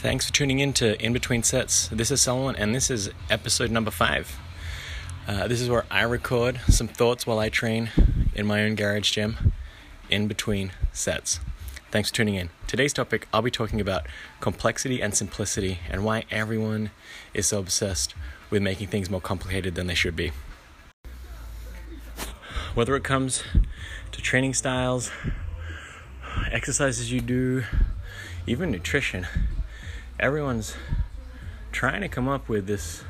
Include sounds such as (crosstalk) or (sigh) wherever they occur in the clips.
Thanks for tuning in to In Between Sets. This is Solomon, and this is episode number five. Uh, this is where I record some thoughts while I train in my own garage gym in between sets. Thanks for tuning in. Today's topic, I'll be talking about complexity and simplicity and why everyone is so obsessed with making things more complicated than they should be. Whether it comes to training styles, exercises you do, even nutrition, everyone's trying to come up with this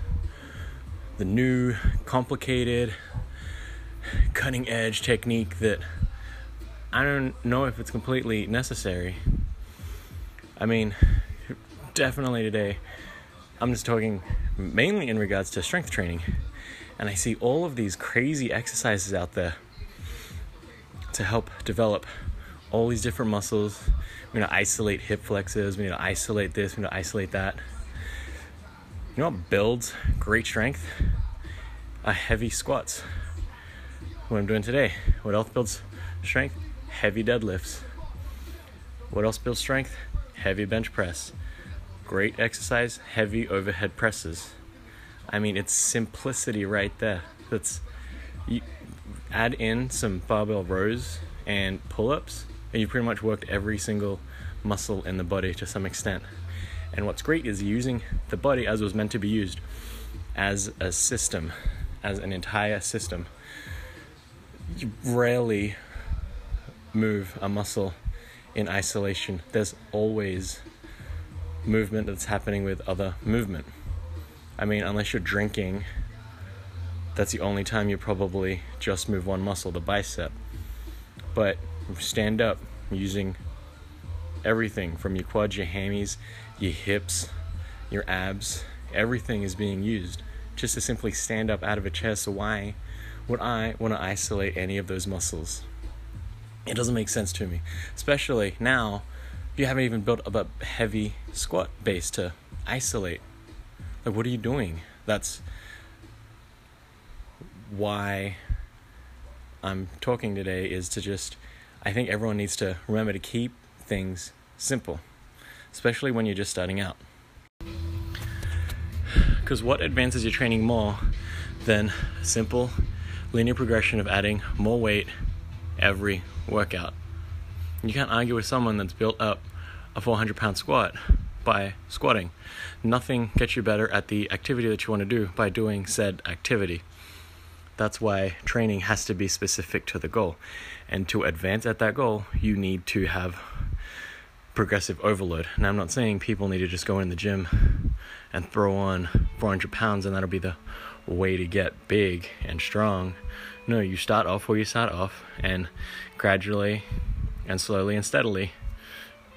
the new complicated cutting edge technique that I don't know if it's completely necessary. I mean, definitely today I'm just talking mainly in regards to strength training. And I see all of these crazy exercises out there to help develop all these different muscles. We're gonna isolate hip flexors, we need to isolate this, we need to isolate that. You know what builds great strength? A heavy squats. What I'm doing today. What else builds strength? Heavy deadlifts. What else builds strength? Heavy bench press. Great exercise, heavy overhead presses. I mean, it's simplicity right there. That's you add in some barbell rows and pull-ups and you've pretty much worked every single muscle in the body to some extent. And what's great is using the body as was meant to be used as a system, as an entire system. You rarely move a muscle in isolation. There's always movement that's happening with other movement. I mean, unless you're drinking, that's the only time you probably just move one muscle, the bicep. But stand up using everything from your quads, your hammies, your hips, your abs. Everything is being used just to simply stand up out of a chair. So, why would I want to isolate any of those muscles? It doesn't make sense to me, especially now if you haven't even built up a heavy squat base to isolate. Like, what are you doing? That's why I'm talking today is to just I think everyone needs to remember to keep things simple, especially when you're just starting out. Because what advances your training more than simple linear progression of adding more weight every workout? You can't argue with someone that's built up a 400 pound squat by squatting. Nothing gets you better at the activity that you want to do by doing said activity. That's why training has to be specific to the goal. And to advance at that goal, you need to have progressive overload. Now, I'm not saying people need to just go in the gym and throw on 400 pounds and that'll be the way to get big and strong. No, you start off where you start off, and gradually and slowly and steadily,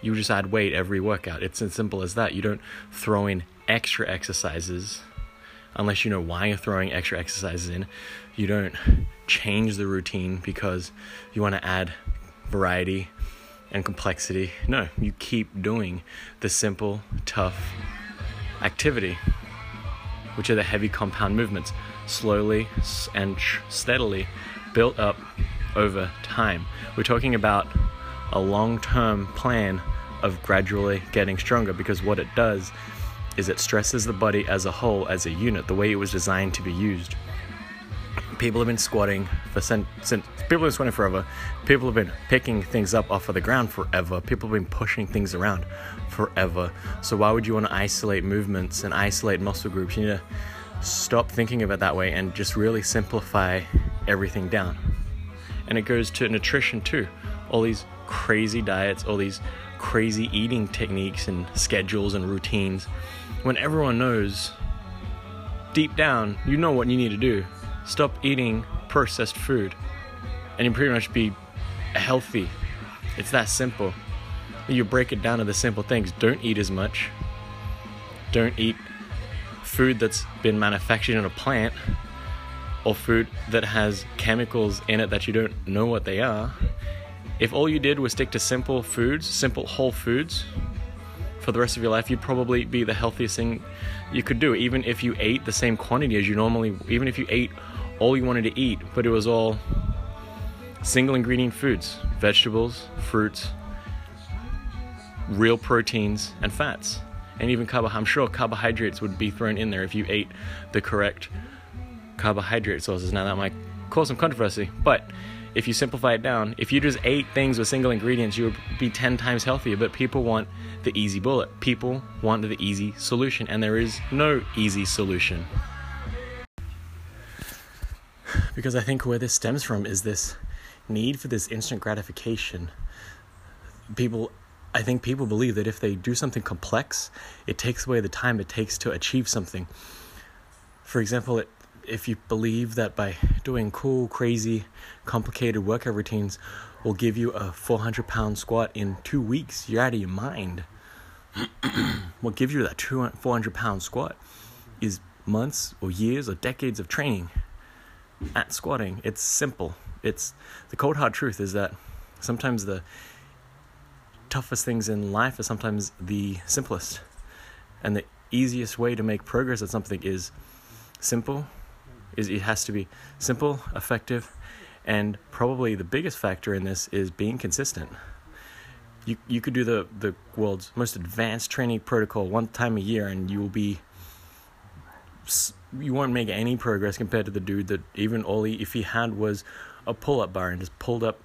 you just add weight every workout. It's as simple as that. You don't throw in extra exercises unless you know why you're throwing extra exercises in. You don't change the routine because you want to add variety and complexity. No, you keep doing the simple, tough activity, which are the heavy compound movements, slowly and steadily built up over time. We're talking about a long term plan of gradually getting stronger because what it does is it stresses the body as a whole, as a unit, the way it was designed to be used. People have been squatting for since, since people have been squatting forever. People have been picking things up off of the ground forever. People have been pushing things around forever. So why would you want to isolate movements and isolate muscle groups? You need to stop thinking of it that way and just really simplify everything down. And it goes to nutrition too. All these crazy diets, all these crazy eating techniques and schedules and routines when everyone knows deep down you know what you need to do stop eating processed food and you pretty much be healthy. It's that simple. You break it down to the simple things. Don't eat as much. Don't eat food that's been manufactured in a plant or food that has chemicals in it that you don't know what they are. If all you did was stick to simple foods simple whole foods for the rest of your life, you'd probably be the healthiest thing you could do. Even if you ate the same quantity as you normally, even if you ate all you wanted to eat, but it was all single ingredient foods, vegetables, fruits, real proteins, and fats. and even carb. I'm sure carbohydrates would be thrown in there if you ate the correct carbohydrate sources. Now that might cause some controversy, but if you simplify it down, if you just ate things with single ingredients, you would be 10 times healthier. But people want the easy bullet. People want the easy solution, and there is no easy solution. Because I think where this stems from is this need for this instant gratification. People, I think people believe that if they do something complex, it takes away the time it takes to achieve something. For example, it, if you believe that by doing cool, crazy, complicated workout routines will give you a 400 pound squat in two weeks, you're out of your mind. (clears throat) what gives you that 400 pound squat is months or years or decades of training at squatting. It's simple. It's the cold hard truth is that sometimes the toughest things in life are sometimes the simplest. And the easiest way to make progress at something is simple is it has to be simple, effective, and probably the biggest factor in this is being consistent. You you could do the the world's most advanced training protocol one time a year, and you will be you won't make any progress compared to the dude that even all he if he had was a pull up bar and just pulled up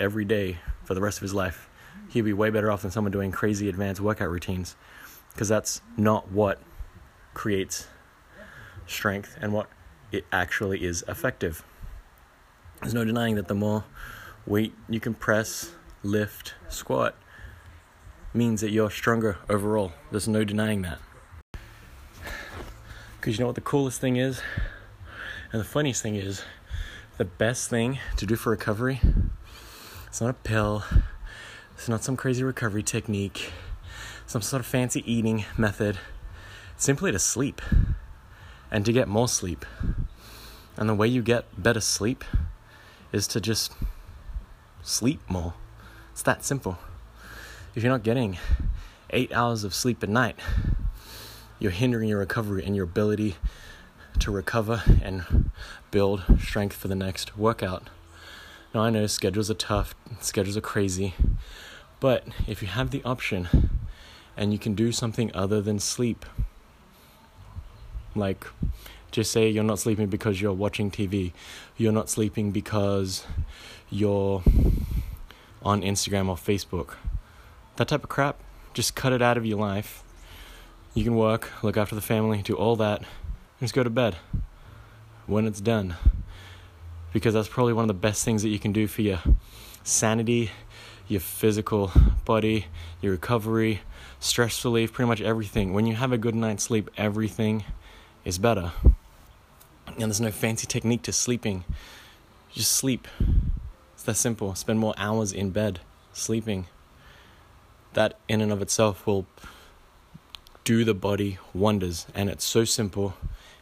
every day for the rest of his life. He'd be way better off than someone doing crazy advanced workout routines because that's not what creates strength and what it actually is effective. There's no denying that the more weight you can press, lift, squat means that you're stronger overall. There's no denying that. Because you know what the coolest thing is? And the funniest thing is, the best thing to do for recovery, it's not a pill, it's not some crazy recovery technique, some sort of fancy eating method. It's simply to sleep and to get more sleep. And the way you get better sleep is to just sleep more. It's that simple. If you're not getting eight hours of sleep at night, you're hindering your recovery and your ability to recover and build strength for the next workout. Now, I know schedules are tough, schedules are crazy, but if you have the option and you can do something other than sleep, like just say you're not sleeping because you're watching TV. You're not sleeping because you're on Instagram or Facebook. That type of crap, just cut it out of your life. You can work, look after the family, do all that, and just go to bed when it's done. Because that's probably one of the best things that you can do for your sanity, your physical body, your recovery, stress relief, pretty much everything. When you have a good night's sleep, everything is better. And there's no fancy technique to sleeping. just sleep. It's that simple. Spend more hours in bed sleeping. That in and of itself will do the body wonders. And it's so simple,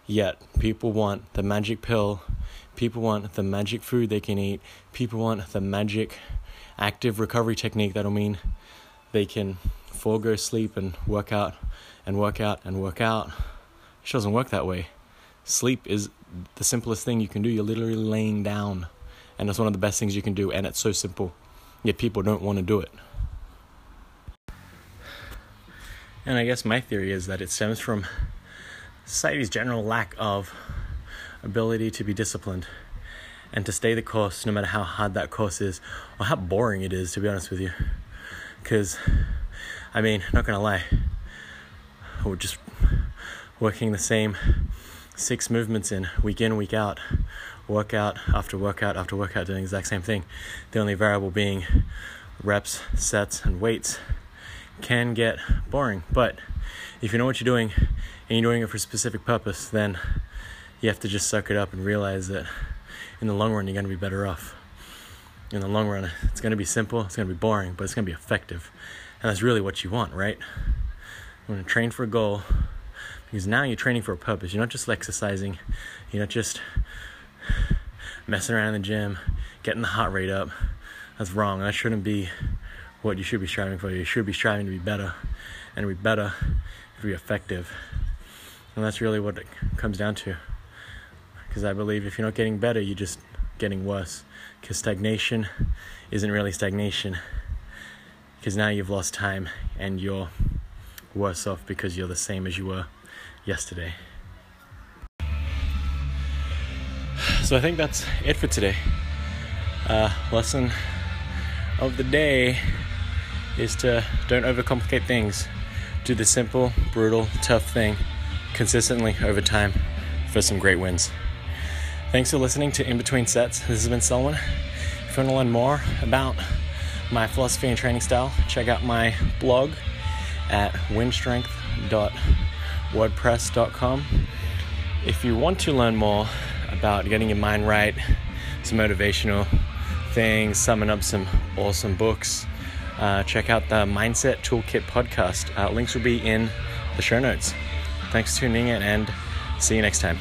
yet people want the magic pill. People want the magic food they can eat. People want the magic active recovery technique that'll mean they can forego sleep and work out and work out and work out. It doesn't work that way. Sleep is the simplest thing you can do. You're literally laying down, and it's one of the best things you can do, and it's so simple. Yet people don't want to do it. And I guess my theory is that it stems from society's general lack of ability to be disciplined and to stay the course no matter how hard that course is or how boring it is, to be honest with you. Because, I mean, not gonna lie, we're just working the same six movements in week in, week out, workout after workout after workout, doing the exact same thing. The only variable being reps, sets, and weights can get boring. But if you know what you're doing and you're doing it for a specific purpose, then you have to just suck it up and realize that in the long run, you're going to be better off. In the long run, it's going to be simple, it's going to be boring, but it's going to be effective. And that's really what you want, right? You want to train for a goal because now you're training for a purpose. You're not just exercising, you're not just messing around in the gym, getting the heart rate up. That's wrong. That shouldn't be what you should be striving for. You should be striving to be better and be better to be effective. And that's really what it comes down to. Because I believe if you're not getting better, you're just getting worse. Because stagnation isn't really stagnation. Because now you've lost time and you're worse off because you're the same as you were yesterday. So I think that's it for today. Uh, lesson of the day is to don't overcomplicate things. Do the simple, brutal, tough thing consistently over time for some great wins. Thanks for listening to In Between Sets. This has been Selwyn. If you want to learn more about my philosophy and training style, check out my blog at winstrength.wordpress.com. If you want to learn more about getting your mind right, some motivational things, summing up some awesome books, uh, check out the Mindset Toolkit podcast. Uh, links will be in the show notes. Thanks for tuning in and see you next time.